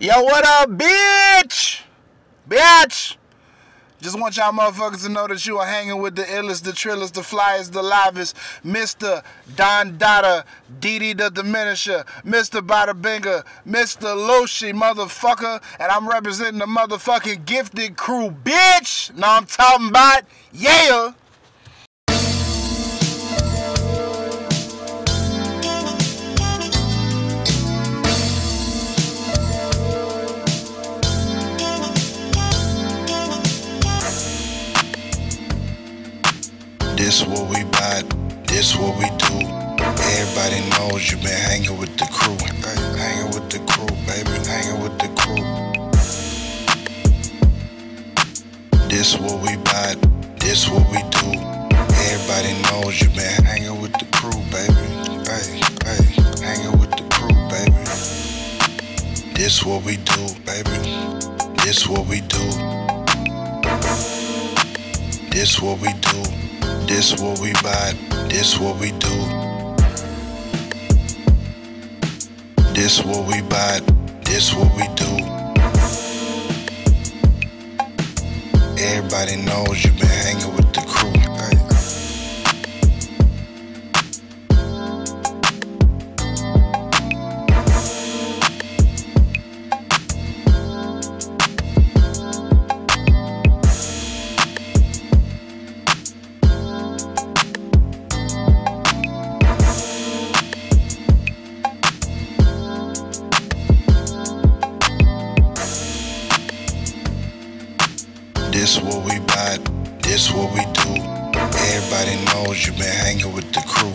Yo, what up, bitch? Bitch! Just want y'all motherfuckers to know that you are hanging with the illest, the trillest, the flyest, the livest, Mr. Don Dada, Didi the Diminisher, Mr. Bada Binger, Mr. Loshi, motherfucker, and I'm representing the motherfucking gifted crew, bitch! Know I'm talking about? Yeah! This what we buy, this what we do. Everybody knows you been hanging with the crew. Hanging with the crew, baby, hanging with the crew. This what we buy, this what we do. Everybody knows you been hanging with the crew, baby. Hey, hey, hanging with the crew, baby. This what we do, baby. This what we do. This what we do. This what we buy. This what we do. This what we buy. This what we do. Everybody knows you been hanging with the crew. This what we buy, this what we do. Everybody knows you been hanging with the crew.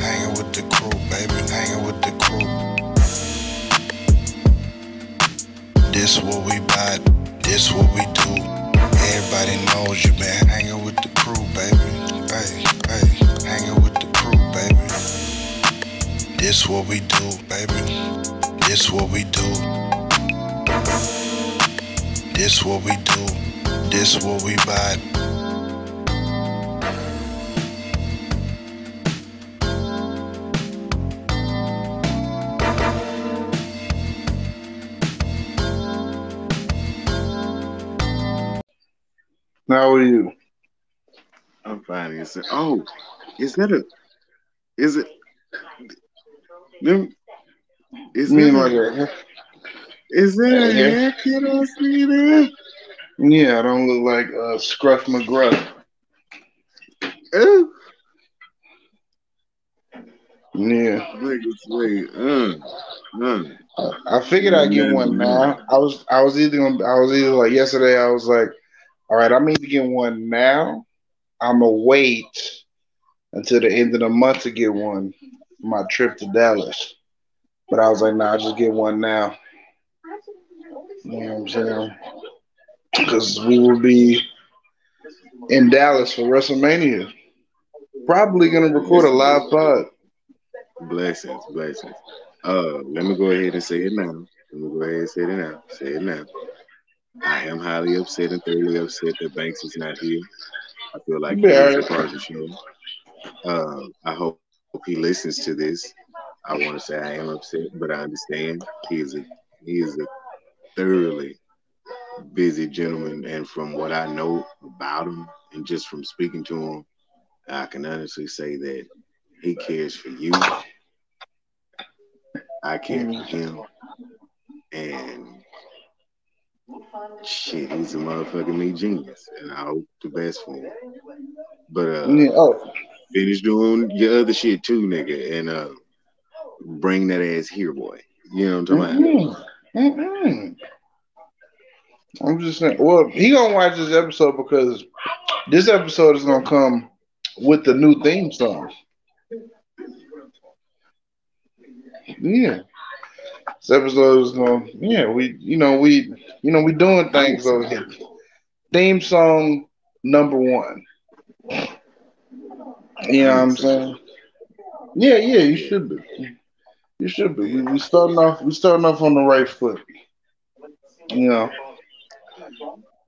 Hanging with the crew, baby, hanging with the crew. This what we buy, this what we do. Everybody knows you been hanging with the crew, baby. Hey, hey, hanging with the crew, baby. This what we do, baby. This what we do. This what we do. This is what we buy. How are you? I'm fine. It's oh, is that a? Is it? Them, is Me and that my a, girl. is that a Yeah. haircut I see there? Yeah, I don't look like uh, Scruff McGruff. Oh, Yeah, look it's. Uh, uh. I figured I'd get one now. I was, I was either gonna, I was either like yesterday. I was like, all right, I'm either getting one now. I'm gonna wait until the end of the month to get one my trip to Dallas. But I was like, nah, I'll just get one now. You know what I'm saying? Because we will be in Dallas for WrestleMania. Probably gonna record a live pod. Blessings, blessings. Uh, let me go ahead and say it now. Let me go ahead and say it now. Say it now. I am highly upset and thoroughly upset that Banks is not here. I feel like he Yeah. a part of the show. Uh, I hope he listens to this. I want to say I am upset, but I understand he is a he is a thoroughly busy gentleman, and from what I know about him, and just from speaking to him, I can honestly say that he cares for you. I care for him, and shit, he's a motherfucking me genius, and I hope the best for him. But uh, Yeah, oh, finish doing your other shit too, nigga, and uh, bring that ass here, boy. You know what I'm talking about? Mm-mm. I'm just saying. Well, he gonna watch this episode because this episode is gonna come with the new theme song. Yeah, this episode is gonna. Yeah, we, you know, we, you know, we doing things over here. Theme song number one. You know what I'm saying? Yeah, yeah, you should be. You should be. We, we starting off. We starting off on the right foot. You know.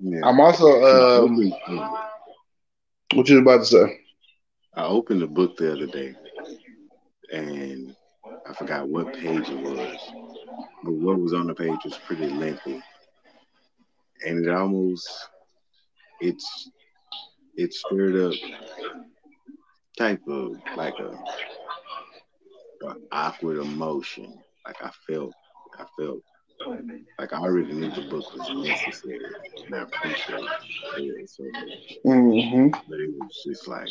Yeah. I'm also. Um, what you about to say? I opened the book the other day, and I forgot what page it was, but what was on the page was pretty lengthy, and it almost it's it stirred up type of like a, a awkward emotion. Like I felt, I felt like I already knew the book was necessary, and I appreciate it so much. Mm-hmm. But it was just like,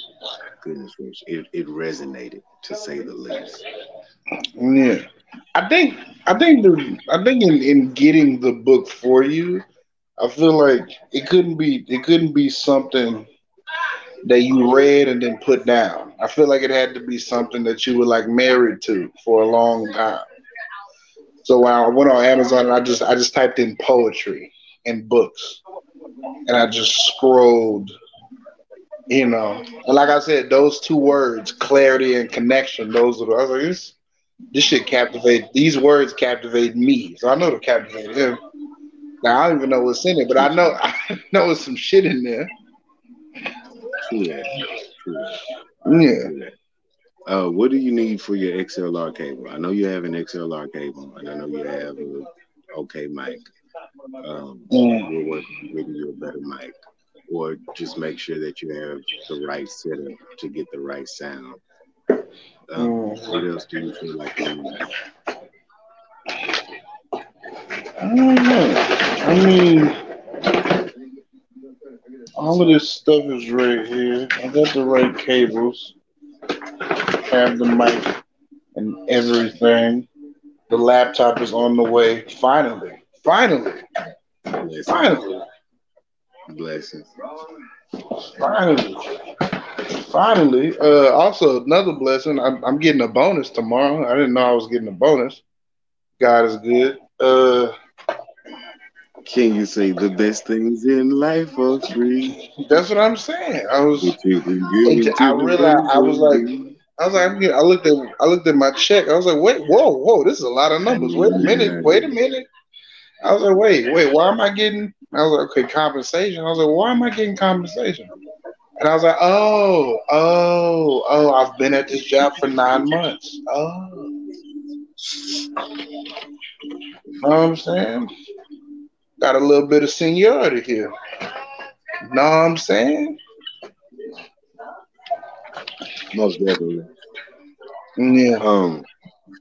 goodness gracious, it, it resonated to say the least. Yeah. I think I think the I think in, in getting the book for you, I feel like it couldn't be it couldn't be something that you read and then put down. I feel like it had to be something that you were like married to for a long time. So when I went on Amazon and I just I just typed in poetry and books, and I just scrolled, you know. And like I said, those two words, clarity and connection, those are the, like, this, shit captivate. These words captivate me, so I know to captivate him. Now I don't even know what's in it, but I know I know there's some shit in there. True that. True that. Yeah. Uh, what do you need for your XLR cable? I know you have an XLR cable, and I know you have a okay mic. Um, Mm. we're working getting you a better mic, or just make sure that you have the right setup to get the right sound. Um, Mm. What else do you feel like need? I don't know. I mean, all of this stuff is right here. I got the right cables, have the mic and everything. The laptop is on the way. Finally, finally, Blessings. finally, Blessings. finally, finally. Uh, also, another blessing. I'm, I'm getting a bonus tomorrow. I didn't know I was getting a bonus. God is good. Uh, Can you say the best things in life are free? that's what I'm saying. I was. But you can give It- it to I realized- I was like- I was like, I looked at, I looked at my check. I was like, wait, whoa, whoa, this is a lot of numbers. Wait a minute, wait a minute. I was like, wait, wait, why am I getting? I was like, okay, compensation. I was like, why am I getting compensation? And I was like, oh, oh, oh, I've been at this job for nine months. Oh, know what I'm saying? Got a little bit of seniority here. Know what I'm saying? Most definitely. Yeah. Um,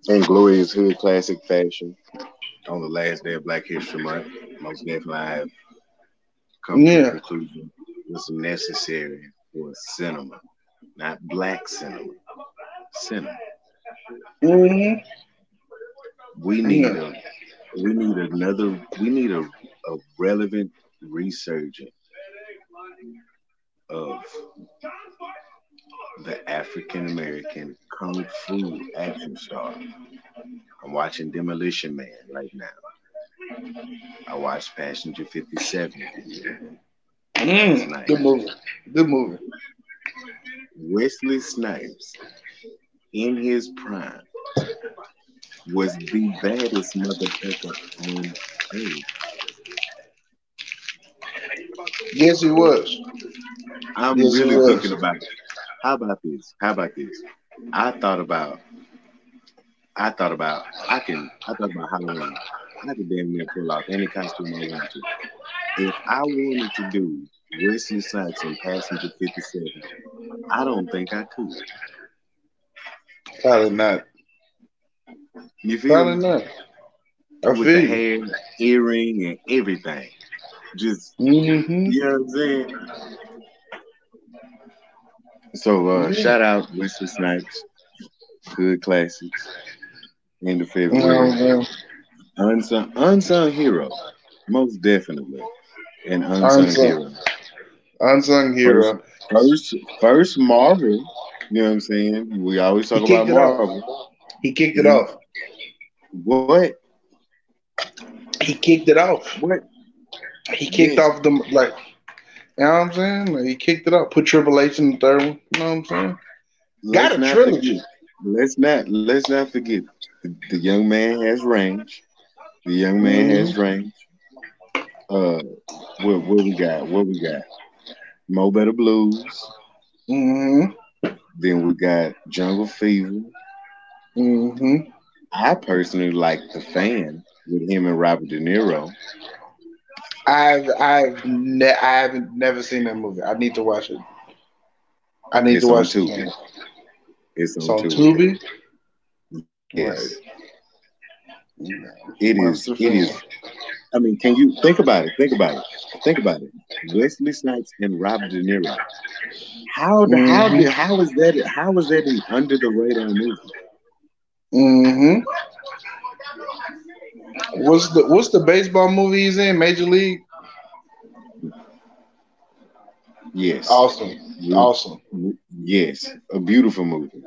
in glorious hood classic fashion, on the last day of Black History Month, most definitely I have come to Yeah. the conclusion was necessary for cinema, not black cinema, cinema. Mm-hmm. We need Yeah. a, we need another, we need a, a relevant resurgence of the African American kung fu action star. I'm watching Demolition Man right now. I watched Passenger 57. Mm, good movie. Good movie. Wesley Snipes, in his prime, was the baddest motherfucker on earth. Yes, he was. I'm Yes, really was. thinking about it. how about this? How about this? I thought about I thought about I can I thought about Halloween. I could damn near pull off any costume I want to. If I wanted to do Wesley Snipes and Passenger 57, I don't think I could. Probably not. You feel Probably me? not. I With feel the hair, earring, and everything. Just hmm you know what I'm saying? So uh Yeah. shout out Wesley Snipes. Good classics. End of February. Yeah, Unsung unsung hero. Most definitely. An unsung Unsung. hero. Unsung hero. First first Marvel. You know what I'm saying? We always talk about it off. Marvel. He kicked it off. What? He kicked it off. What? He kicked Yeah. off the like. You know what I'm saying? Like, he kicked it up. Put Triple H in the third one. You know what I'm saying? Got Let's a not trilogy. forget- Let's not let's not forget the, the young man has range. The young man Mhm. has range. Uh what what we got? What we got? Mo Better Blues. Mm-hmm. Then we got Jungle Fever. hmm I personally like the fan with him and Robert De Niro. I've I've ne- I haven't never seen that movie. I need to watch it. I need It's to watch Tubi. it. It's on, It's on, Tubi. Tubi. Yes, Right. it is. It is. I mean, can you think about it? Think about it. Think about it. Wesley Snipes and Robert De Niro. How the, how mm-hmm. how is that how is that an under the radar movie? Mm-hmm. What's the What's the baseball movie he's in? Major League. Yes. Awesome. Awesome. Yes. A beautiful movie.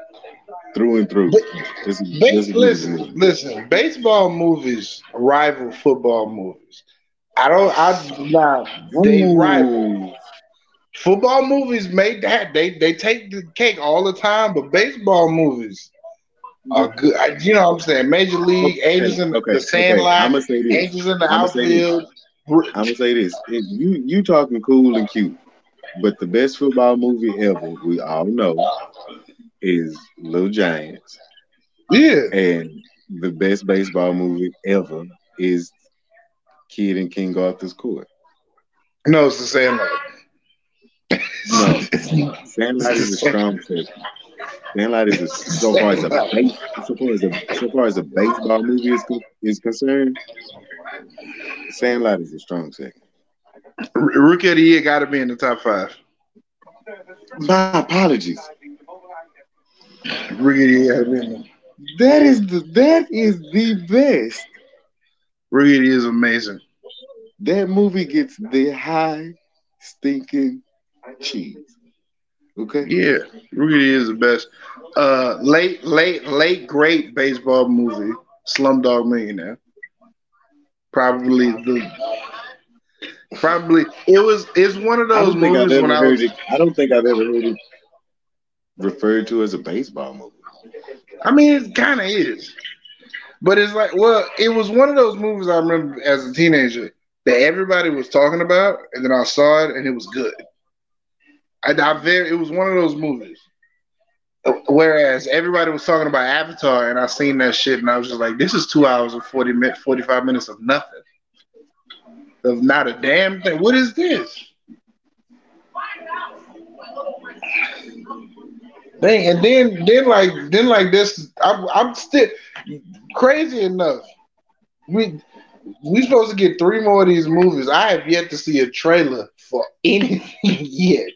Through and through. Ba- This is- Base, this is a beautiful listen, movie. listen. Baseball movies rival football movies. I don't. I nah. They Ooh. rival. Football movies made that they they take the cake all the time, but baseball movies are good. I- You know what I'm saying? Major League, Okay, Angels in okay, the okay. Sandlot, say this. Angels in the this. outfield. I'm gonna say this: If you you talking cool and cute, but the best football movie ever, we all know, is Little Giants, Yeah, and the best baseball movie ever is Kid in King Arthur's Court. no, it's the Sandlot. No, Sandlot is a strong second. Sandlot is a, so far as a so far as a so far as a baseball movie is is concerned. Sandlot is a strong second. R- Rookie of the year got to be in the top five. My apologies. Rookie of the year got to be in there. That is the that is the best. Rookie of the year is amazing. That movie gets the high stinking cheese. Okay. Yeah, Rookie of the year is the best. Uh, late, late, late, great baseball movie, Slumdog Millionaire. Probably the, probably it was. It's one of those don't I've movies when I was. it. I don't think I've ever heard it referred to as a baseball movie. I mean, it kind of is, but it's like, well, it was one of those movies I remember as a teenager that everybody was talking about, and then I saw it and it was good. I, I very, it was one of those movies. Whereas everybody was talking about Avatar, and I seen that shit, and I was just like, "This is two hours and forty minutes, forty-five minutes of nothing, of not a damn thing. What is this?" Dang, and then, then like, then like this, I'm, I'm still crazy enough. We we supposed to get three more of these movies. I have yet to see a trailer for anything yet.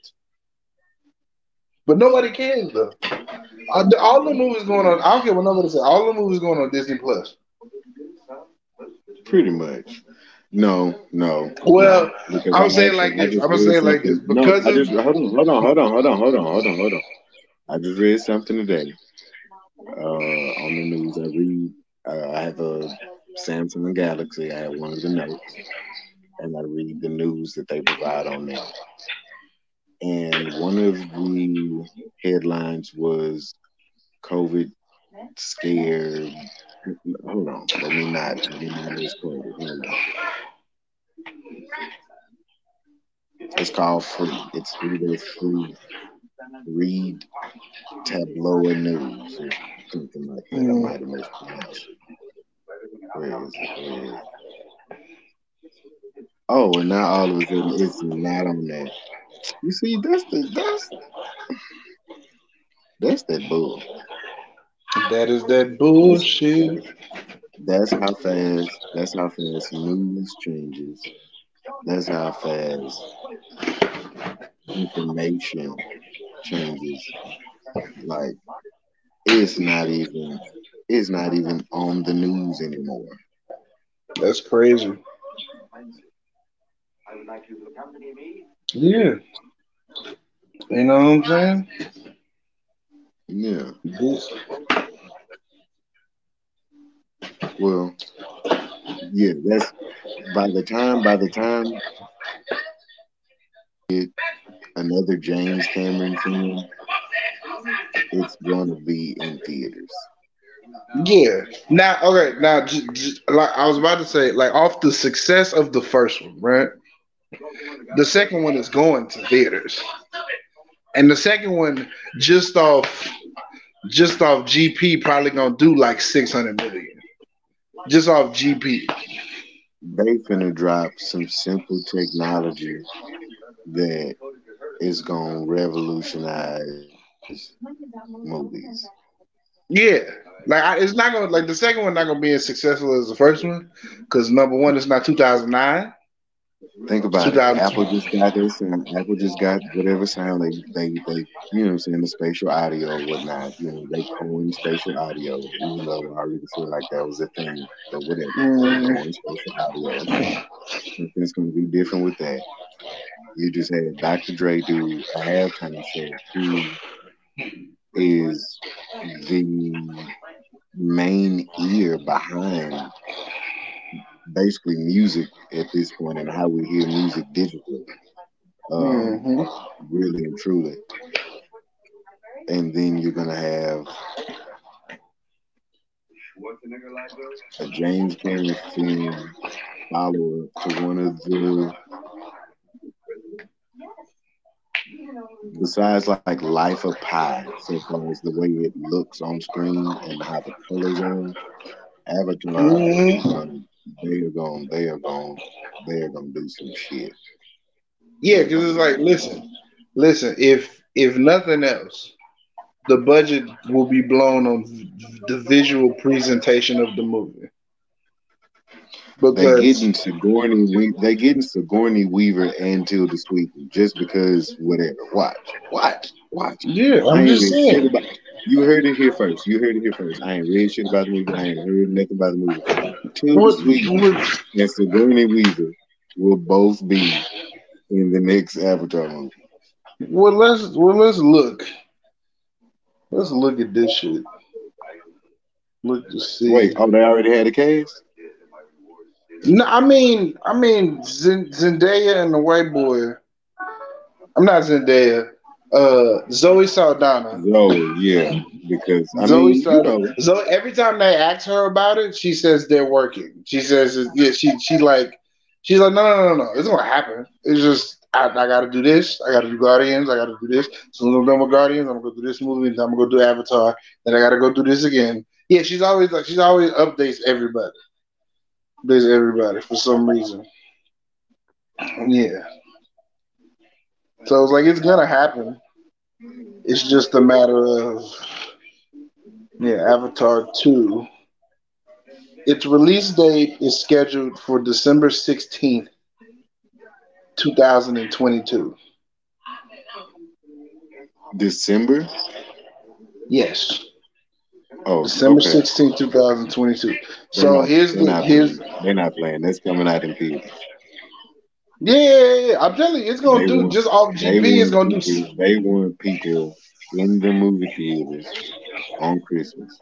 But nobody cares though. All the, all the movies going on. I don't care what nobody says. All the movies going on Disney Plus. Pretty much. No, no. Well, no, I'm saying like I this. I'm gonna say it like this. Because no, I of- just hold on, hold on, hold on, hold on, hold on, hold on, hold on. I just read something today. Uh, on the news, I read. Uh, I have a Samsung Galaxy. I have one of the notes, and I read the news that they provide on there. And one of the headlines was COVID scare. Hold on, let me not let me not misquote it. Hold on. It's called free. It's either free. Read Tableau News or something like that. I Mm. might have mispronounced. Where is it? Where is it? Oh, and now all of a sudden it's not on there. You see, that's the that's that's that bull. that is that bullshit. That's how fast. That's how fast news changes. That's how fast information changes. Like it's not even. It's not even on the news anymore. That's crazy. Yeah. You know what I'm saying? Yeah. This- Well. Yeah. That's by the time. By the time. It, another James Cameron film. It's gonna be in theaters. Yeah. Now, okay. Now, j- j- like I was about to say, like off the success of the first one, right? The second one is going to theaters, and the second one just off just off GP, probably gonna do like six hundred million. Just off GP. They finna drop some simple technology that is gonna revolutionize movies. Yeah, like I, it's not gonna like the second one not gonna be as successful as the first one because number one, it's not two thousand nine. Think about it. Apple just got this, and Apple just got whatever sound they they they you know I'm saying the spatial audio or whatnot. You know they coined spatial audio, even though I really feel like that was a thing, but whatever. Mm. Coined spatial audio. It's going to be different with that. You just had Dr. Dre do a halftime show. Who is the main ear behind basically music at this point and how we hear music digitally. Um, mm-hmm. Really and truly. And then you're going to have a James Cameron film follower to one of the besides like Life of Pi, so far as the way it looks on screen and how the colors are, Avatar, mm-hmm. um, they are gonna they are gonna they are going to do some shit. Yeah, because it's like, listen, listen, if if nothing else, the budget will be blown on the visual presentation of the movie. Because they getting Sigourney, they getting Sigourney Weaver and Tilda Swinton just because whatever. Watch, watch, watch. Yeah, I'm just saying. About, you heard it here first. You heard it here first. I ain't read shit about the movie. I ain't heard nothing about the movie. Tilda Swinton and Sigourney Weaver will both be in the next Avatar movie. Well, let's well let's look. Let's look at this shit. Look to see. Wait, oh, they already had a case. No, I mean, I mean Zendaya and the white boy. I'm not Zendaya. Uh, Zoe Saldana. Zoe, yeah, because I Zoe mean, Saldana. You know. Zoe. Every time they ask her about it, she says they're working. She says, yeah, she she like, she's like, no, no, no, no, it's gonna happen. It's just I, I got to do this. I got to do Guardians. I got to do this. So I'm done with Guardians. I'm gonna go do this movie. Then I'm gonna go do Avatar. Then I got to go do this again. Yeah, she's always like she's always updates everybody busy everybody for some reason. Yeah. So it's like it's gonna happen. It's just a matter of yeah, Avatar 2. Its release date is scheduled for December 16th, 2022. December? Yes. Oh, December okay. 16, 2022. so not, here's the here's they're not playing. That's coming out in theaters. Yeah, yeah, yeah, I'm telling you, it's gonna they do want, just off GP. It's gonna people, do. They want people in the movie theaters on Christmas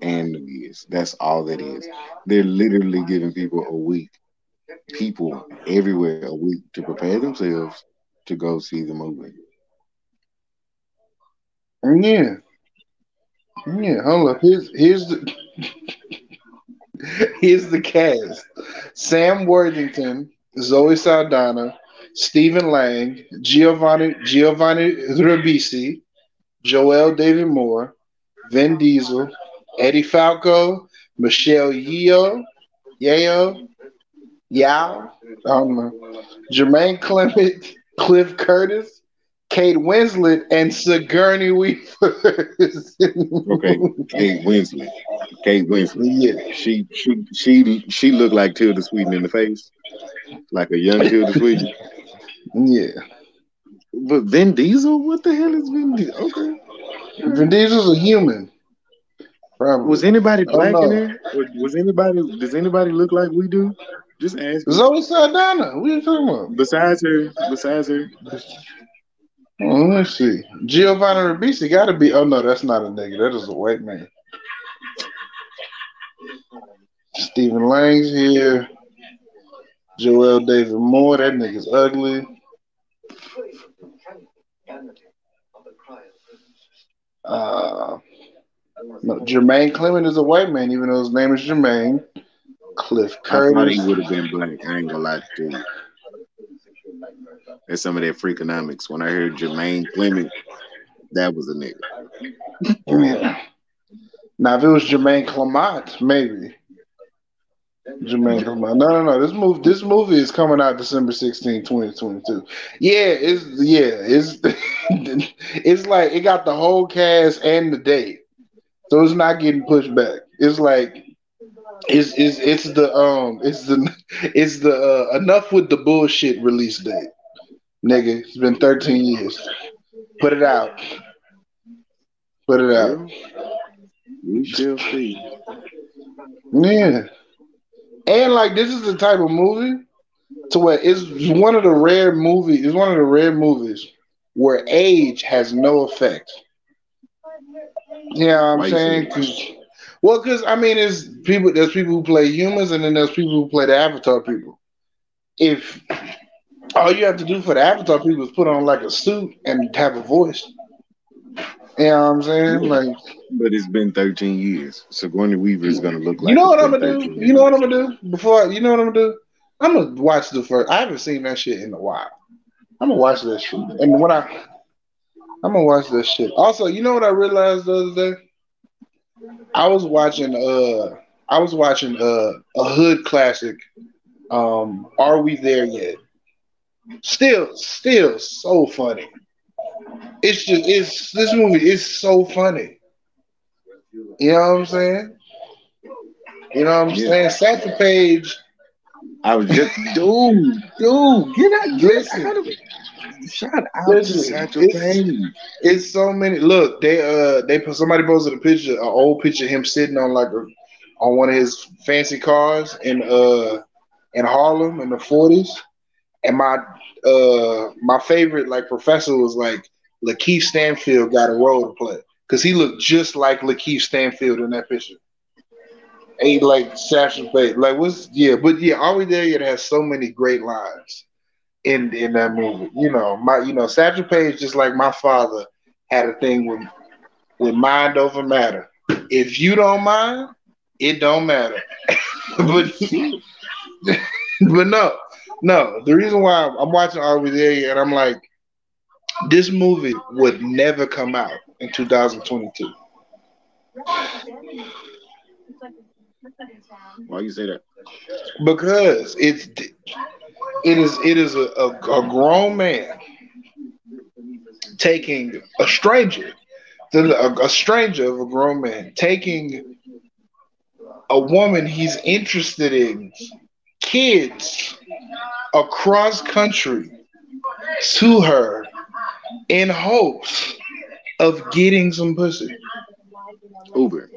and New Year's. That's all that is. They're literally giving people a week, people everywhere a week to prepare themselves to go see the movie. Mm, yeah. Mm, yeah, hold up. Here's here's the here's the cast: Sam Worthington, Zoe Saldana, Stephen Lang, Giovanni Giovanni Ribisi, Joel David Moore, Vin Diesel, Eddie Falco, Michelle Yeoh, Yeo, Yao, I don't know, Jermaine Clement, Cliff Curtis, Kate Winslet and Sigourney Weaver. okay, Kate Winslet. Kate Winslet. Yeah, she she she she looked like Tilda Swinton in the face, like a young Tilda Swinton. Yeah, but Vin Diesel. What the hell is Vin Diesel? Okay, Vin Diesel's a human. Probably. Was anybody black in there? Was anybody? Does anybody look like we do? Just ask. Zoe Saldana. What are you talking about? Besides her, besides her. Well, let's see. Giovanni Ribisi got to be. Oh no, that's not a nigga. That is a white man. Stephen Lang's here. Joel David Moore. That nigga's ugly. Uh, no, Jermaine Clement is a white man, even though his name is Jermaine. Cliff Curtis. I thought he would have been black. I ain't gonna lie to you. That's some of that freakonomics. When I heard Jermaine Clement, That was a nigga. Yeah. Now, if it was Jermaine Clement, maybe. Jermaine Clement. No, no, no. This movie, this movie is coming out December 16, 2022. Yeah, it's yeah, it's it's like it got the whole cast and the date. So it's not getting pushed back. It's like it's it's it's the um it's the it's the uh, enough with the bullshit release date. Nigga, it's been 13 years. Put it out. Put it out. We shall see. Yeah. And like this is the type of movie to where it's one of the rare movies, it's one of the rare movies where age has no effect. Yeah, you know I'm saying? Cause, well, because I mean, it's people. There's people who play humans, and then there's people who play the Avatar people. If all you have to do for the Avatar people is put on like a suit and have a voice. You know what I'm saying? Like, but it's been 13 years. So Sigourney Weaver is gonna look like. You know what I'm gonna do? You know what I'm gonna do? Before you know what I'm gonna do? I'm gonna watch the first. I haven't seen that shit in a while. I'm gonna watch that shit, and when I, I'm gonna watch that shit. Also, you know what I realized the other day? I was watching. Uh, I was watching uh, a hood classic. Um, Are we there yet? Still, still so funny. It's just it's this movie is so funny. You know what I'm saying? You know what I'm yeah. saying? Satchel Paige. I was just dude, dude, get out, listen. Out of it. Shout out listen, to Satchel Paige. It's so many. Look, they uh they put somebody posted a picture, an old picture of him sitting on like a on one of his fancy cars in uh in Harlem in the 40s. And my uh my favorite like professor was like Lakeith Stanfield got a role to play because he looked just like Lakeith Stanfield in that picture. He like Satchel Paige, like what's yeah, but yeah, We There Yet has so many great lines in in that movie. You know, my you know Satchel Paige just like my father had a thing with with mind over matter. If you don't mind, it don't matter. but but no, no. The reason why I'm watching Are We There and I'm like this movie would never come out in 2022. Why you say that? Because it's it is it is a, a, a grown man taking a stranger, a, a stranger of a grown man taking a woman he's interested in, kids across country to her in hopes of getting some pussy. Uber.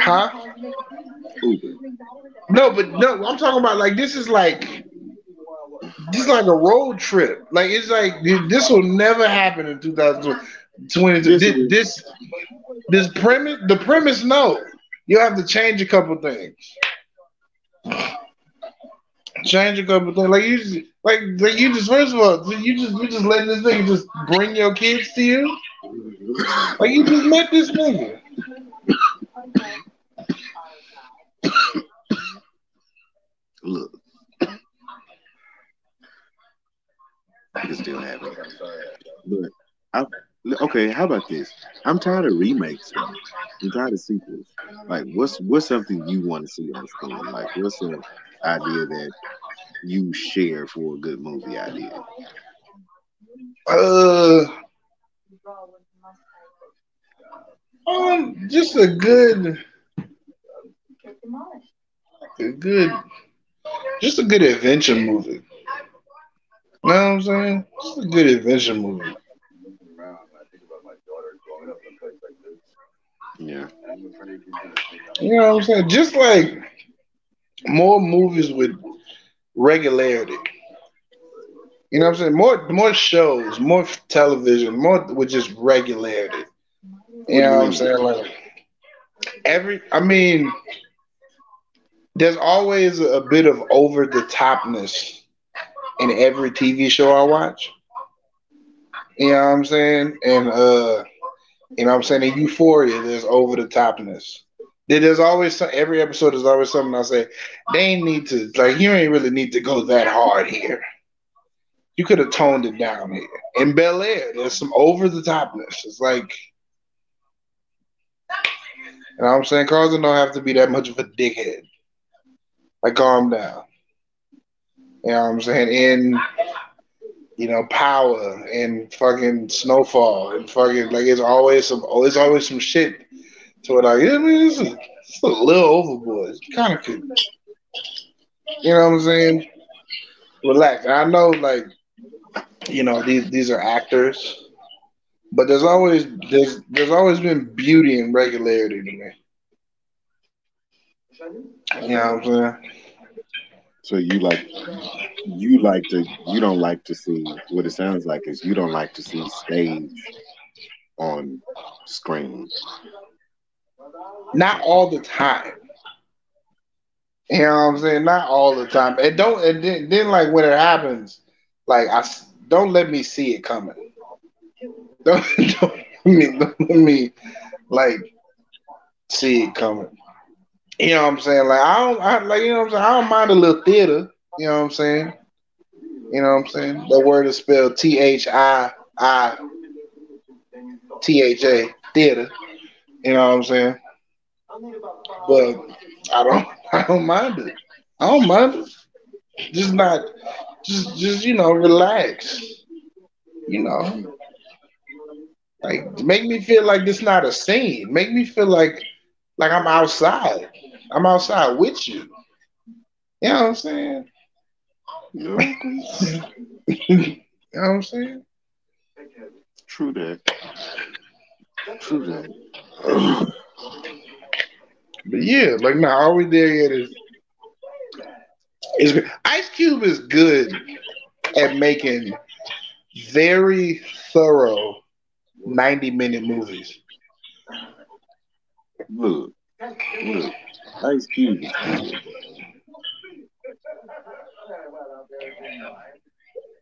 Huh? Uber. No, but no, I'm talking about like this is like this is like a road trip. Like it's like this will never happen in 2022. This this this premise the premise no. You have to change a couple things. Change a couple things. Like you like, like you just first of all, you just you just letting this nigga just bring your kids to you. Like you just met this nigga. Look, it's still happening. But I, okay, how about this? I'm tired of remakes. I'm tired of sequels. Like, what's what's something you want to see on screen? Like, what's an idea that you share for a good movie idea? Uh, um, just a good, a good, just a good adventure movie. You know what I'm saying? Just a good adventure movie. Yeah. You know what I'm saying? Just like more movies with regularity. You know what I'm saying? More more shows, more television, more with just regularity. You know what I'm saying? Like every I mean there's always a bit of over the topness in every TV show I watch. You know what I'm saying? And uh you know what I'm saying? In Euphoria, there's over the topness. There's always some, every episode is always something I say they ain't need to like you ain't really need to go that hard here. you could have toned it down here. In Bel Air, there's some over the topness. It's like, you know what I'm saying? Carlton don't have to be that much of a dickhead. Like, calm down. You know what I'm saying? In, you know, power and fucking snowfall and fucking like it's always some oh, it's always some shit it. Like, I mean, it's a, it's a little overboard. Kind of cool. You know what I'm saying? Relax. I know, like, you know, these these are actors, but there's always there's there's always been beauty and regularity to me. You know what I'm saying? So you like you like to you don't like to see what it sounds like is you don't like to see stage on screen. Not all the time. You know what I'm saying? Not all the time. And don't and then, then like when it happens, like I don't let me see it coming. Don't, don't let me don't let me like see it coming. You know what I'm saying? Like I don't I, like you know what I'm saying. I don't mind a little theater. You know what I'm saying? You know what I'm saying? The word is spelled T H I I T H A theater. You know what I'm saying? But I don't I don't mind it. I don't mind it. Just not just just you know, relax. You know. Like make me feel like this not a scene. Make me feel like like I'm outside. I'm outside with you. You know what I'm saying? you know what I'm saying? True that. True that. But yeah, like now, all we there yet is is Ice Cube is good at making very thorough 90 minute movies. Look, look, Ice Cube.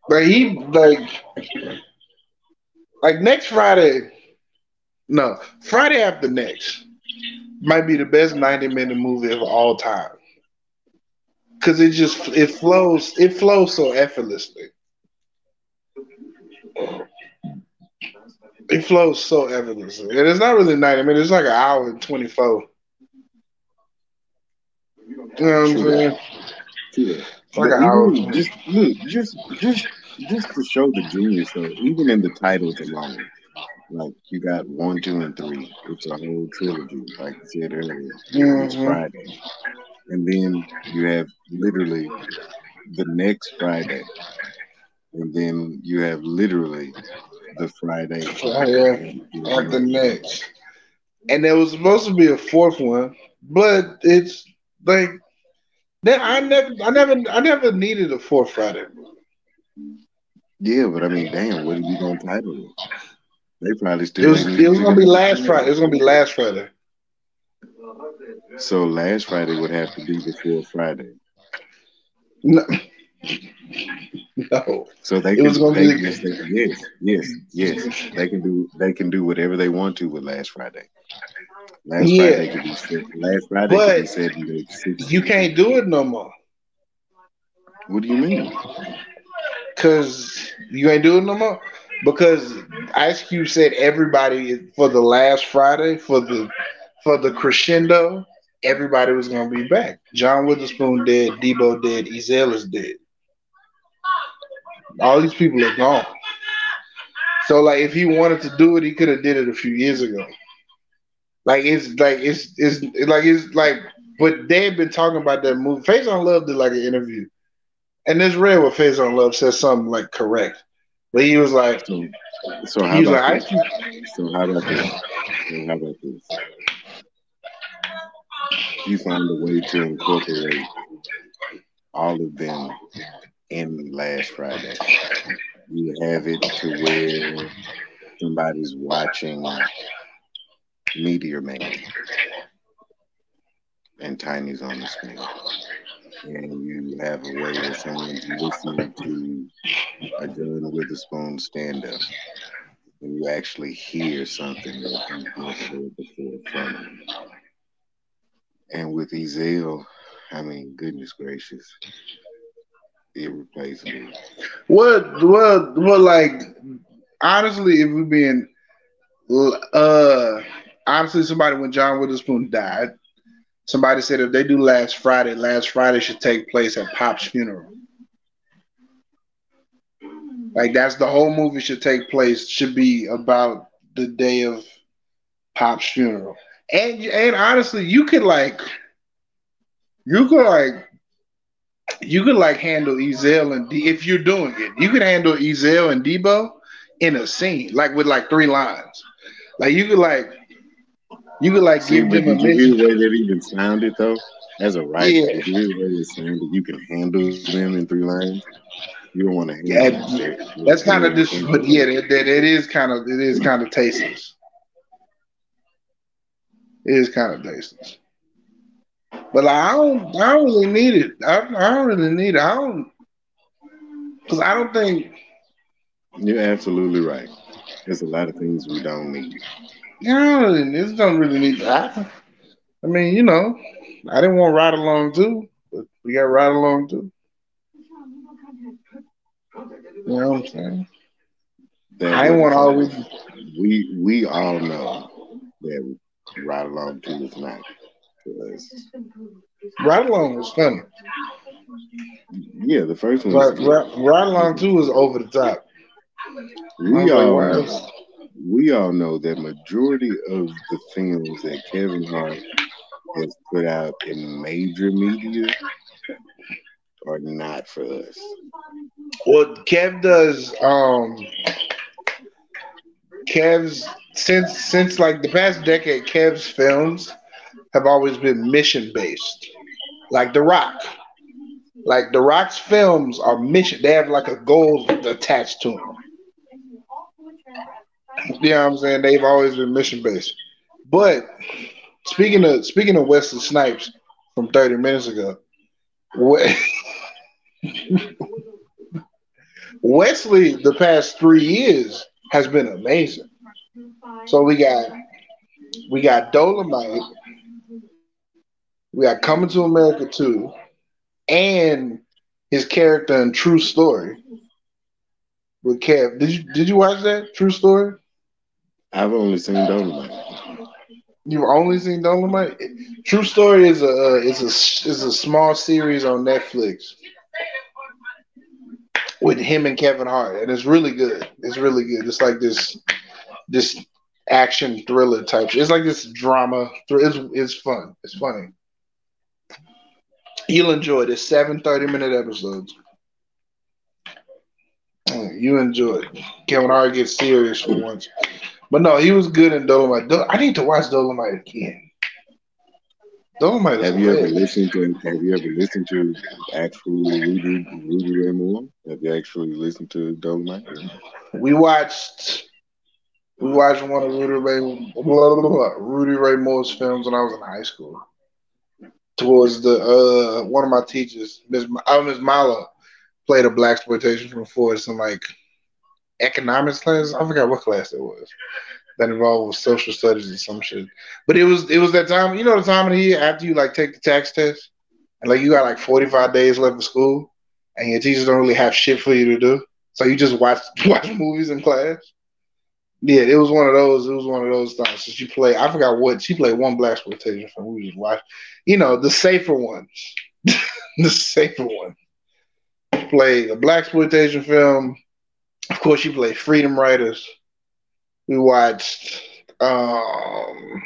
But he like like next Friday, no, Friday after next might be the best 90 minute movie of all time. Cause it just it flows, it flows so effortlessly. It flows so effortlessly. And it's not really 90 minutes, it's like an hour and 24. You know what I'm saying? Yeah. Like an hour. Just look, just just just to show the genius though, even in the titles alone. Like you got one, two, and three. It's a whole trilogy, like you said earlier. Mm-hmm. It's Friday, and then you have literally the next Friday, and then you have literally the Friday Friday after next. And there was supposed to be a fourth one, but it's like I never, I never, I never needed a fourth Friday. Yeah, but I mean, damn, what are you gonna title it? They probably still. It was, it was gonna be last Friday. It was gonna be last Friday. So last Friday would have to be before Friday. No. no. So they can, they, be... yes, they, yes, yes, yes. They can do they can do whatever they want to with last Friday. Last yeah. Friday could be. Last Friday but could be. You can't do it no more. What do you mean? Cause you ain't doing no more because Ice Cube said everybody for the last Friday for the for the crescendo, everybody was gonna be back. John Witherspoon dead, Debo dead, Ezal is dead. All these people are gone. So like if he wanted to do it, he could have did it a few years ago. Like it's like it's it's like it's like but they had been talking about that movie. Faizon Love did like an interview. And it's rare when Faizon Love says something like correct. But he was like, so, so how about like, this? So how about this? So how about this? You find a way to incorporate all of them in last Friday. You have it to where somebody's watching Meteor Man and Tiny's on the screen and you have a way of someone listening to a John Witherspoon stand up, and you actually hear something that you've never heard before from him. And with Ezal, I mean, goodness gracious, irreplaceable. What what what like honestly, if we're being uh honestly, somebody when John Witherspoon died, somebody said if they do last Friday, last Friday should take place at Pop's funeral. Like that's the whole movie should take place, should be about the day of Pop's funeral. And and honestly, you could like you could like you could like handle Ezal and D if you're doing it. You could handle Ezal and Debo in a scene, like with like three lines. Like you could like you could like See, give them a hear the way that even sounded though? As a writer, Yeah. the way it sounded? You can handle them in three lines. You don't want to Yeah, handle them. That's kind of dis but yeah, that, that it is kind of it is kind of tasteless. It is kind of tasteless. But like, I don't I don't really need it. I, I don't really need it. I don't because I don't think You're absolutely right. There's a lot of things we don't need. know this don't really need that. I mean, you know, I didn't want ride along too, but we got ride along too. You know what I'm saying? That I want always we we all know that Ride Along Two is not ride along was funny. Yeah, the first one. Good. ride, ride along too was over the top. I We all know, we all know that majority of the films that Kevin Hart has put out in major media are not for us. Well, Kev does. Um, Kev's since since like the past decade, Kev's films have always been mission based, like The Rock. Like The Rock's films are mission. They have like a goal attached to them. You know what I'm saying? They've always been mission based. But speaking of speaking of Wesley Snipes from 30 minutes ago, we- Wesley the past three years has been amazing. So we got we got Dolomite, we got Coming to America 2, and his character in True Story with Kev. Did you did you watch that True Story? I've only seen Dolomite. You've only seen Dolomite. True Story is a uh, is a is a small series on Netflix with him and Kevin Hart, and it's really good. It's really good. It's like this this action thriller type. It's like this drama. It's it's fun. It's funny. You'll enjoy it. It's seven 30 minute episodes. Mm, You enjoy it. Kevin Hart gets serious for once. But no, he was good in Dolomite. Dol- I need to watch Dolomite again. Dolomite Have you ever listened to Have you ever listened to actual Rudy Rudy Ray Moore? Have you actually listened to Dolomite? We watched we watched one of Rudy Ray blah, blah, blah, Rudy Ray Moore's films when I was in high school. Towards the uh one of my teachers, Miss oh, Miss Mala, played a blaxploitation from for some like economics class. I forgot what class it was. That involved social studies and some shit. But it was it was that time, you know the time of the year after you like take the tax test and like you got like 45 days left of school and your teachers don't really have shit for you to do. So you just watch watch movies in class. Yeah, it was one of those. It was one of those times. So she played. I forgot what she played. One blaxploitation film. We just watched. You know, the safer ones. the safer one. Played a blaxploitation film. Of course, you played Freedom Writers. We watched. Um,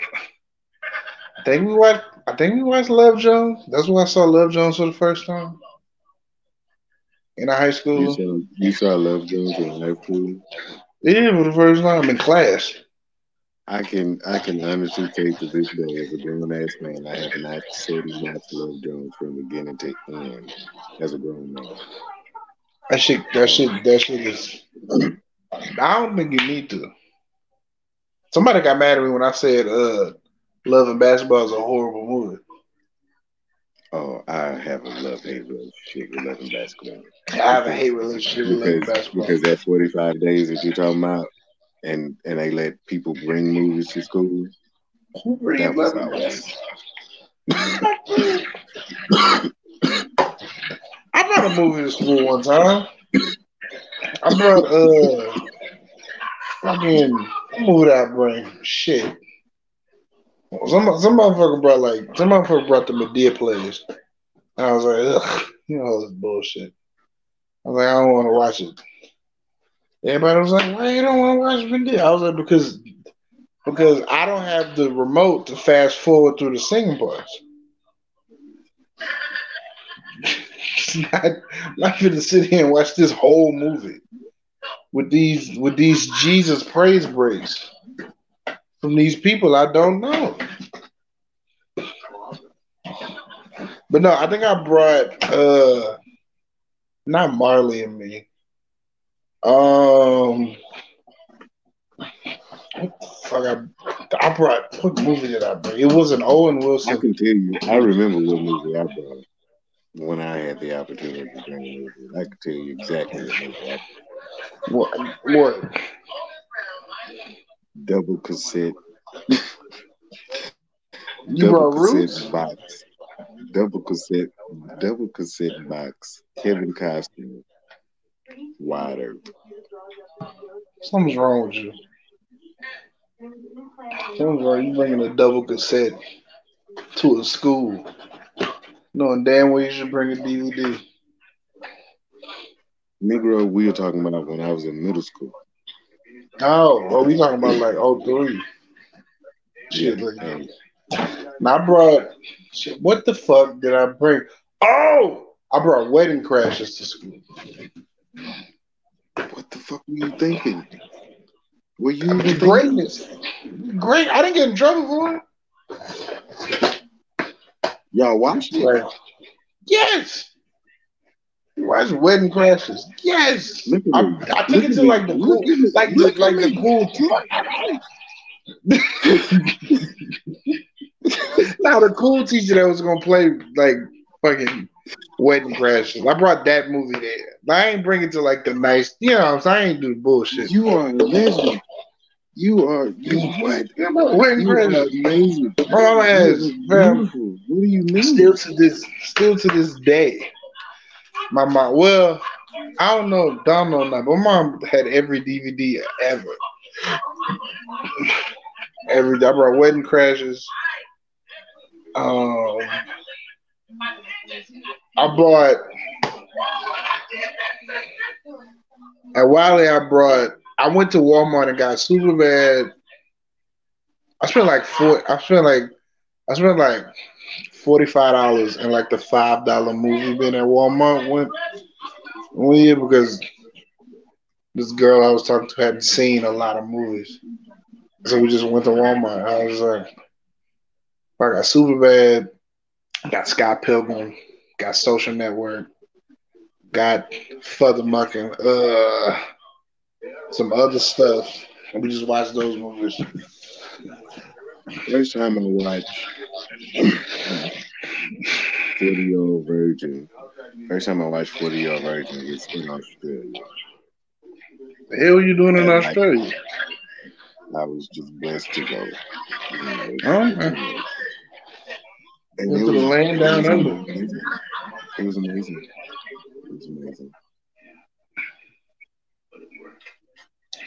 I think we watched. I think we watched Love Jones. That's when I saw Love Jones for the first time in high You school. saw you saw Love Jones in high school. Yeah, for the first time in class. I can I can honestly say to this day, as a grown ass man, I have not said and watched Love Jones from beginning to end as a grown man. That shit, that shit, that shit is. I don't think you need to. Somebody got mad at me when I said uh, Love and Basketball is a horrible movie. Oh, I have a love hate relationship with Love and Basketball. I have a hate relationship with Love and Basketball. because that forty five days that you're talking about, and and they let people bring movies to school. Who read That was Love and. Basketball? I'm brought a movie to school one time. I brought uh fucking did I bring? Shit. Some some motherfucker brought like some motherfucker brought the Madea plays. And I was like, ugh, you know this bullshit. I was like, I don't want to watch it. Everybody was like, why you don't want to watch Madea? I was like, because because I don't have the remote to fast forward through the singing parts. not, not gonna sit here and watch this whole movie with these with these Jesus praise breaks from these people I don't know. But no, I think I brought uh not Marley and me. Um what the fuck I, I brought what movie did I bring? It was an Owen Wilson. I can tell you, I remember what movie I brought when I had the opportunity to bring a movie. I could tell you exactly what movie What what? double cassette. You double brought cassette Roots? box. Double cassette double cassette box. Kevin Costner. Wyatt Earp. Something's wrong with you. Something's wrong. You bringing a double cassette to a school, knowing damn well you should bring a DVD. Negro, we were talking about when I was in middle school. Oh, well, we talking about like oh three. Shit, Yeah, like um, and I brought shit, what the fuck did I bring? Oh, I brought Wedding Crashers to school. what the fuck were you thinking? Were you? Greatness, great. I didn't get in trouble for it. Y'all watched it? Right. Yes. Watch Wedding Crashers. Yes. Look at I, me. I took Look it to like the cool, Look at like Look at like the cool. now the cool teacher that was gonna play like fucking Wedding Crashers. I brought that movie there. I ain't bring it to like the nice. You know, what I'm saying? I ain't do bullshit. You are a legend. You are you what? Wedding You are amazing. My mama has, You fam, are beautiful. What do you mean? still to this, still to this day. My mom. Well, I don't know, don't know now, but my mom had every DVD ever. Every I brought Wedding Crashers. Um, I bought at Wiley. I brought. I went to Walmart and got super bad. I spent like four. I spent like. I spent like forty five dollars in like the five dollar movie bin at Walmart one one year because this girl I was talking to hadn't seen a lot of movies, so we just went to Walmart. I was like, I got super bad, got Scott Pilgrim, got Social Network, got Further Mucking, uh, some other stuff, and we just watched those movies. First time I watched Forty Year Old Virgin. First time I watched Forty Year Old Virgin is in Australia. The hell you doing in Yeah, like- Australia? I was just blessed to go. You know, Oh, and it was- land down under. It was amazing. It was amazing.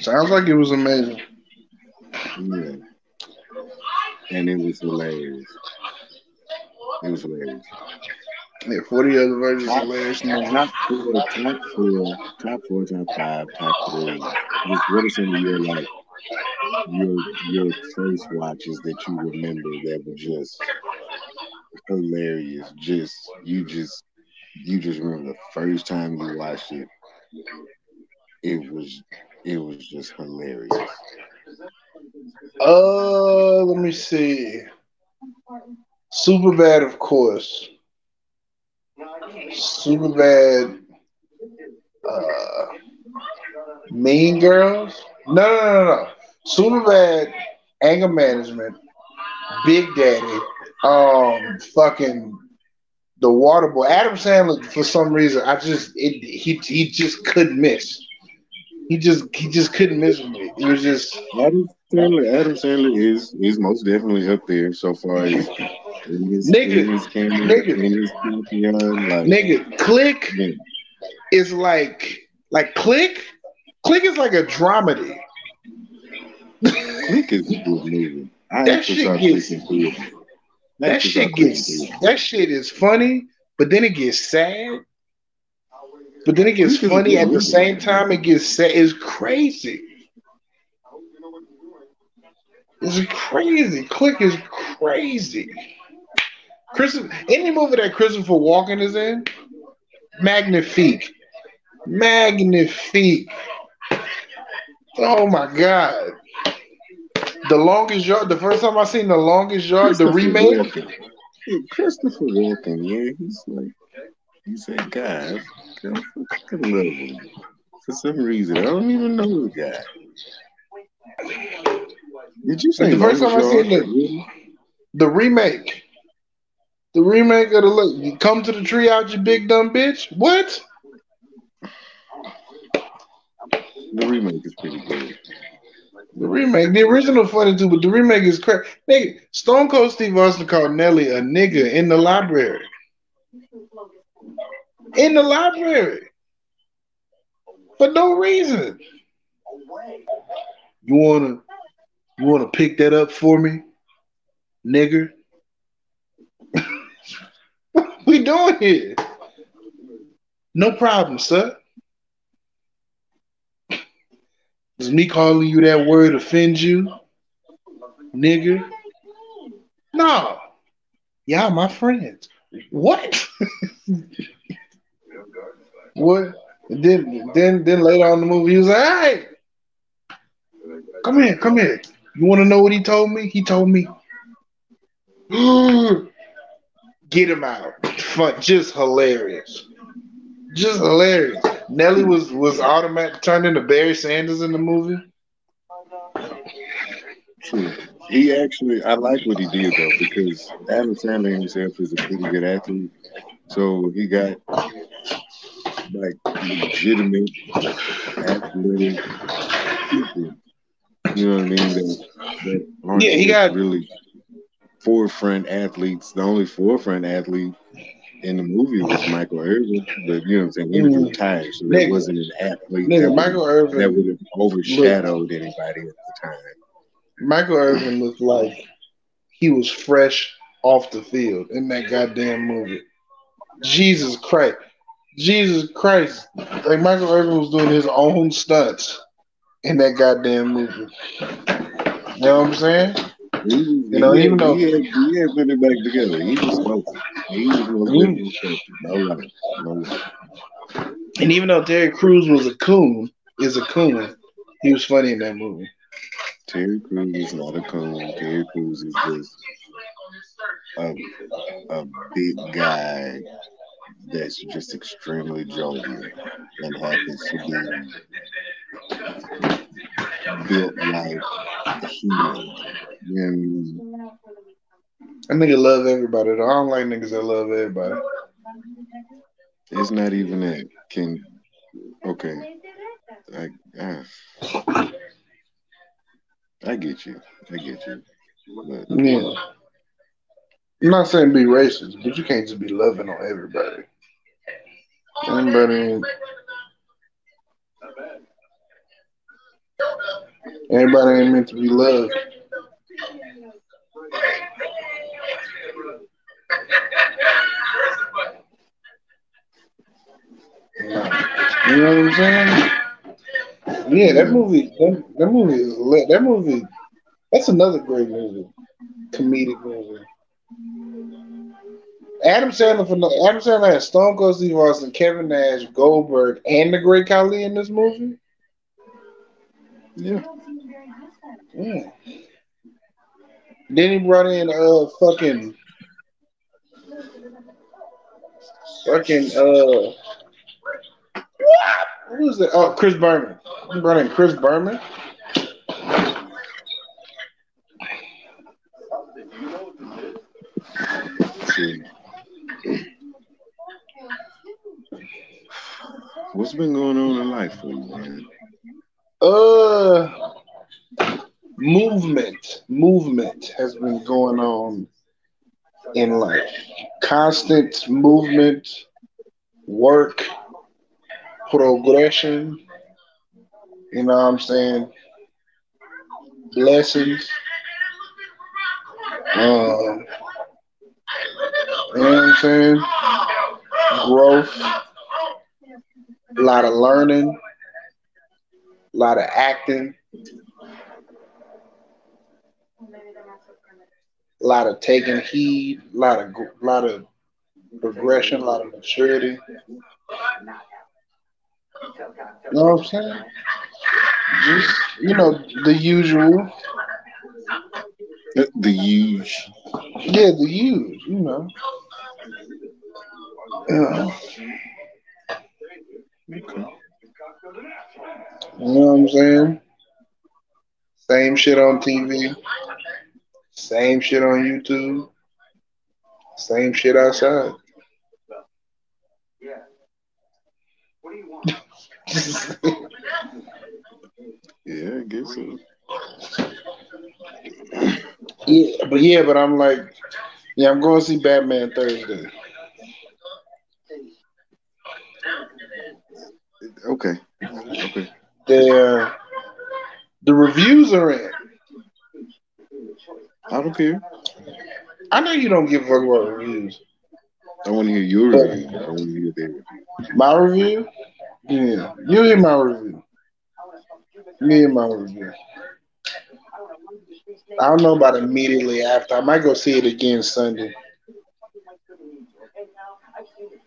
Sounds like it was amazing. Yeah. And it was hilarious. It was hilarious. Yeah, 40 other versions of last night. Top four, top four, top four, top five, top three. Just what some of your like your your first watches that you remember that were just hilarious? Just you just you just remember the first time you watched it. It was it was just hilarious. Uh, let me see. Super bad, of course. Super bad. Uh, mean Girls. No, no, no, no. Super bad. Anger management. Big Daddy. Um, fucking the Water Boy. Adam Sandler. For some reason, I just it, he he just couldn't miss. He just he just couldn't miss me. He was just Adam Sandler, Adam Sandler is is most definitely up there so far as his, Nigga, his camera, nigga. like nigga. Click. yeah. is like like Click. Click is like a dramedy. Click is a good movie. I That shit gets- Click in theater. I That shit gets that shit is funny, but then it gets sad. But then it gets funny at the same time. It gets sad. It's crazy. It's crazy. Click is crazy. Christopher, any movie that Christopher Walken is in, magnifique, magnifique. Oh my god! The longest yard. The first time I seen the longest yard, the remake. Walken. Christopher Walken, yeah, he's like, he's that guy. I fucking love him. For some reason, I don't even know the guy. Did you say The first time I seen the- The remake. The remake of the look. You come to the tree out, you big dumb bitch. What? The remake is pretty good. The remake. The original funny too, but the remake is crazy. Nigga, Stone Cold Steve Austin called Nelly a nigga in the library. In the library. For no reason. You wanna you wanna pick that up for me? Nigger? what we doing here? No problem, sir. Does me calling you that word offend you? Nigger? No. Y'all my friends. What? what? Then then then later on in the movie, he was like, hey, come here, come here. You wanna know what he told me? He told me, get him out. Fun, just hilarious. Just hilarious. Nelly was was automatic turned into Barry Sanders in the movie. He actually, I like what he did though, because Adam Sandler himself is a pretty good athlete. So he got like legitimate athletic people. You know what I mean? That, that aren't Yeah, he got- really forefront athletes. The only forefront athlete in the movie was Michael Irvin, but you know what I'm saying? He was Mm. retired, so there wasn't an athlete Nigga, that, Michael would, that would have overshadowed anybody at the time. Michael Irvin looked like he was fresh off the field in that goddamn movie. Jesus Christ. Jesus Christ. Like Michael Irvin was doing his own stunts in that goddamn movie. You know what I'm saying? He You know, he even though- he had, he had put it back together. He was smoking. He was most definitely smoking. No lie. No lie. And even though Terry Crews was a coon, is a coon, he was funny in that movie. Terry Crews is not a coon. Terry Crews is just a, a big guy that's just extremely jovial and happens to be built like he is. And That nigga love everybody. I don't like niggas that love everybody. it's not even that. Can okay. I, I, I get you. I get you. But Yeah. I'm not saying be racist, but you can't just be loving on everybody. Ain't, everybody ain't meant to be loved. You know what I'm saying? Yeah, that movie, that, that movie is lit. That movie, that's another great movie, comedic movie. Adam Sandler for no, Adam Sandler has Stone Cold Steve Austin, Kevin Nash, Goldberg, and the Great Khali in this movie. yeah. Yeah. Then he brought in uh fucking fucking uh who's that? Oh, Chris Berman. He brought in Chris Berman. See. What's been going on in life for you, man? Uh, movement, movement has been going on in life. Constant movement, work, progression. You know what I'm saying? Blessings. Um, you know what I'm saying? Growth. A lot of learning. A lot of acting. A lot of taking heed. A lot of, a lot of progression. A lot of maturity. You know what I'm saying? Just, you know, the usual. The, the huge. Yeah, the huge, you know. Yeah. Okay. You know what I'm saying? Same shit on TV. Same shit on YouTube. Same shit outside. Yeah, What do you want? yeah, I guess so. yeah, but yeah, but I'm like, yeah, I'm going to see Batman Thursday. Okay. Okay. The uh, the reviews are in. I don't care. I know you don't give a fuck about reviews. I want to hear your review. I want to hear their review. My review? Yeah, you hear my review. Me and my review. I don't know about immediately after. I might go see it again Sunday.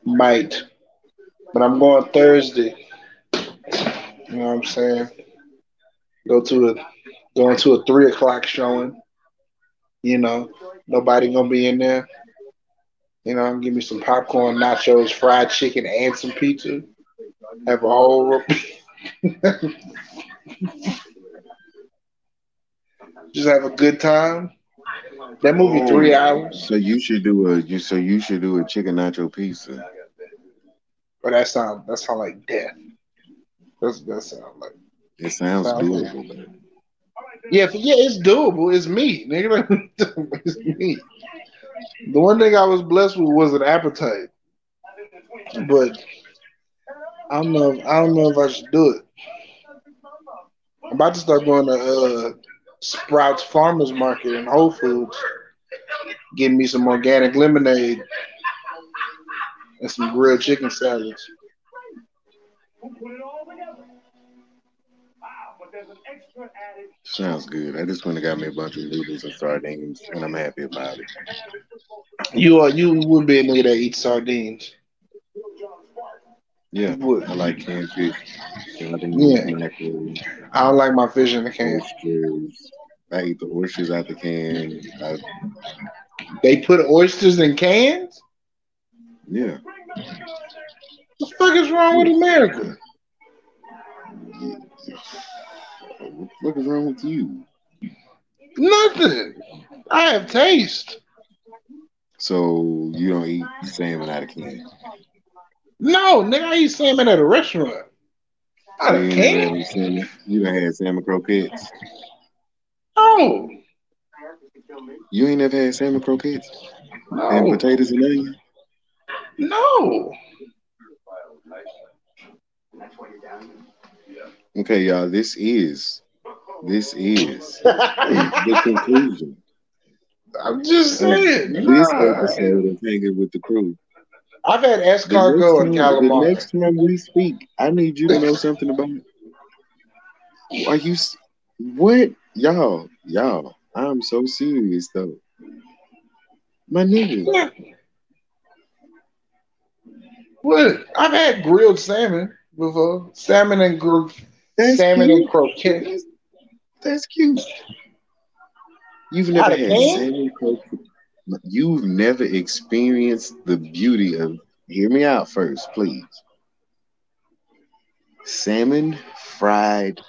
Might. But I'm going Thursday. You know what I'm saying? Go to a going to a three o'clock showing. You know, nobody gonna be in there. You know, give me some popcorn, nachos, fried chicken, and some pizza. Have a whole just have a good time. That movie oh. three hours. So you should do a you. So you should do a chicken nacho pizza. But that sound that sound like death. That's that sounds like It sounds Sounds doable. though. yeah, yeah, it's doable. It's meat, nigga. it's meat. The one thing I was blessed with was an appetite, but I don't know. If, I don't know if I should do it. I'm about to start going to uh, Sprouts Farmers Market and Whole Foods, getting me some organic lemonade and some grilled chicken salads. Sounds good. I just went and got me a bunch of noodles and sardines, and I'm happy about it. You are you would be a nigga that eats sardines. Yeah, would. I like canned fish. Yeah. I don't like my fish in the can. oysters. I eat the oysters out the can. I, They put oysters in cans. yeah. What the fuck is wrong with America? What is wrong with you? Nothing. I have taste. So you don't eat salmon out of can? No, nigga, I eat salmon at a restaurant. Out So of you can? ain't had salmon. You done had salmon croquettes. Oh. You ain't never had salmon croquettes and no, potatoes and onions. no. Okay, y'all. This is this is the conclusion. I'm just saying. This episode of Hanging with the Crew. I've had escargot and next, time, the next time we speak, I need you to know something about. It. Are you what y'all y'all? I'm so serious though, my nigga. What? I've had grilled salmon before. Uh, salmon and gr- salmon and croquette. That's, that's cute. You've never had can? salmon. You've never experienced the beauty of. Hear me out first, please. Salmon fried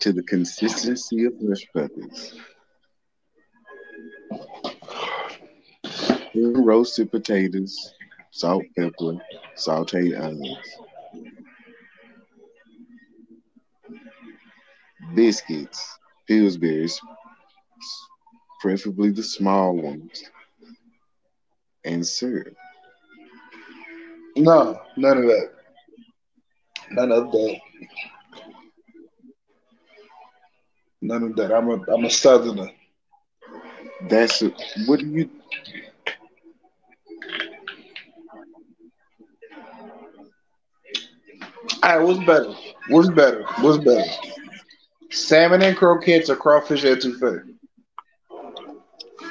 to the consistency of hush peppers. Then roasted potatoes, salt, pepper, sauteed onions, biscuits, Pillsbury's, preferably the small ones, and syrup. No, none of that. None of that. None of that. I'm a I'm a southerner. That's what do you All right, what's better? What's better? What's better? Salmon and croquettes or crawfish etouffee?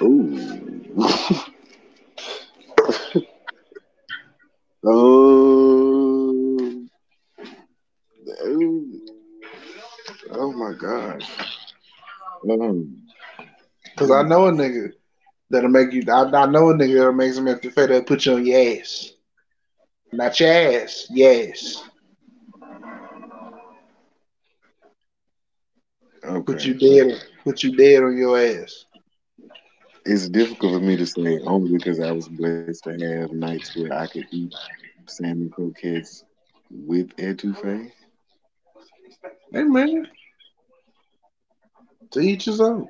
Ooh. oh. Oh. Oh my gosh. Um, Because I know a nigga that'll make you. I, I know a nigga that'll make some etouffee that'll put you on your ass. Not your ass, yes. Put you dead. Put you dead on your ass. It's difficult for me to say only because I was blessed to have nights where I could eat salmon croquettes with etouffee. Hey man, to each his own.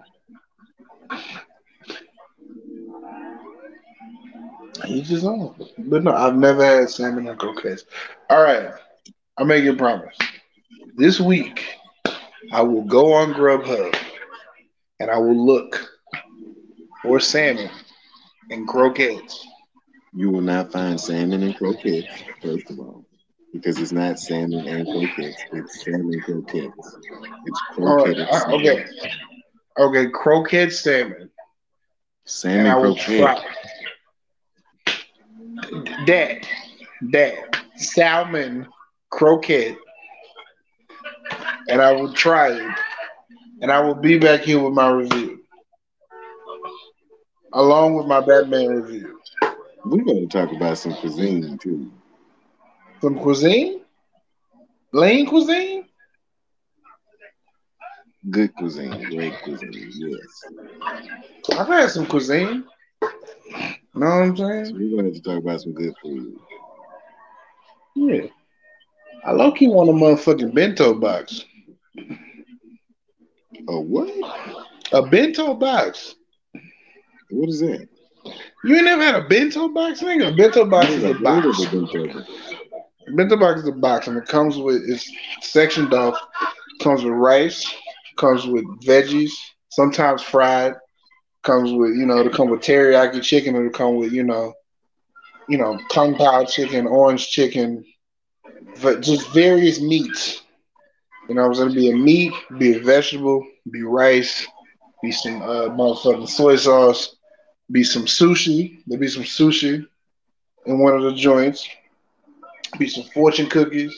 Each his own. But no, I've never had salmon and croquettes. All right, I make you a promise. This week, I will go on Grubhub and I will look for salmon and croquettes. You will not find salmon and croquettes, first of all, because it's not salmon and croquettes. It's salmon croquettes. It's right, croquettes. uh, okay, okay, croquette salmon, Salmon croquette. that. That salmon croquette, and I will try it, and I will be back here with my review, along with my Batman review. We're going to talk about some cuisine too. Some cuisine, lean cuisine. Good cuisine, great cuisine, yes. I've had some cuisine. You Know what I'm saying? So we're going to talk about some good food. Yeah. I low key want a motherfucking bento box. Oh, what? A bento box. What is that? You ain't never had a bento box, nigga? A bento box is a box. a bento? A bento box is a box, and it comes with it's sectioned off. Comes with rice. Comes with veggies. Sometimes fried. Comes with you know to come with teriyaki chicken, to come with you know, you know kung pao chicken, orange chicken, but just various meats. You know, it's gonna be a meat, be a vegetable, be rice, be some uh, motherfucking soy sauce, be some sushi. There be some sushi in one of the joints. Be some fortune cookies.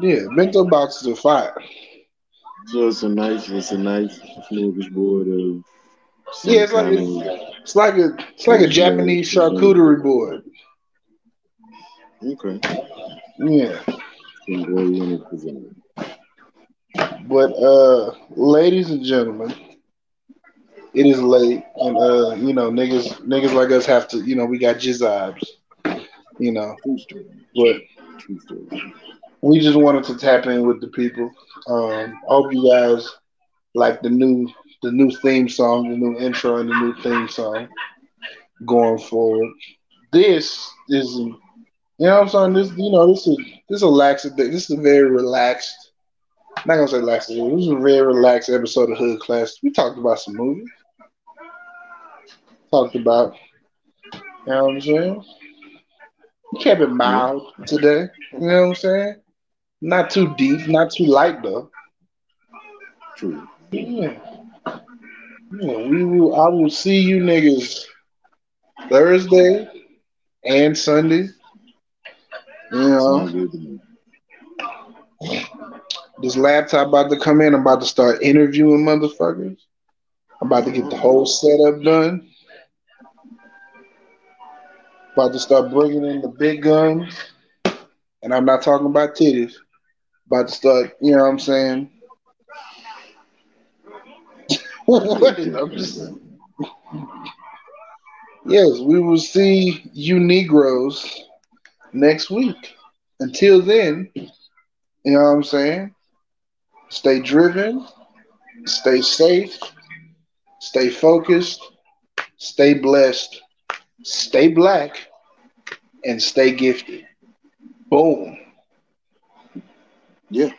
Yeah, bento boxes are fire. So it's a nice, it's a nice smorgasbord of. Yeah, it's like kind a, of- it's like a it's like a Japanese charcuterie board. okay. Yeah, Some oriental cuisine. But uh, ladies and gentlemen, it is late, and uh, you know, niggas niggas like us have to, you know, we got jizzabs, you know, but we just wanted to tap in with the people. Um, I hope you guys like the new the new theme song, the new intro, and the new theme song going forward. This is, you know, what I'm saying this. You know, this is this is a lax. This is a very relaxed. Not gonna say relaxed. This is a very relaxed episode of Hood Class. We talked about some movies. Talked about, you know what I'm saying. We kept it mild today. You know what I'm saying. Not too deep, not too light though. True. Yeah. Yeah, we will I will see you niggas Thursday and Sunday. You know, Sounds good to me. This laptop about to come in. I'm about to start interviewing motherfuckers. I'm about to get the whole setup done. About to start bringing in the big guns. And I'm not talking about titties. About to start, you know what I'm saying? Yes, we will see you Negroes next week. Until then, you know what I'm saying? Stay driven, stay safe, stay focused, stay blessed, stay black, and stay gifted. Boom. Yeah.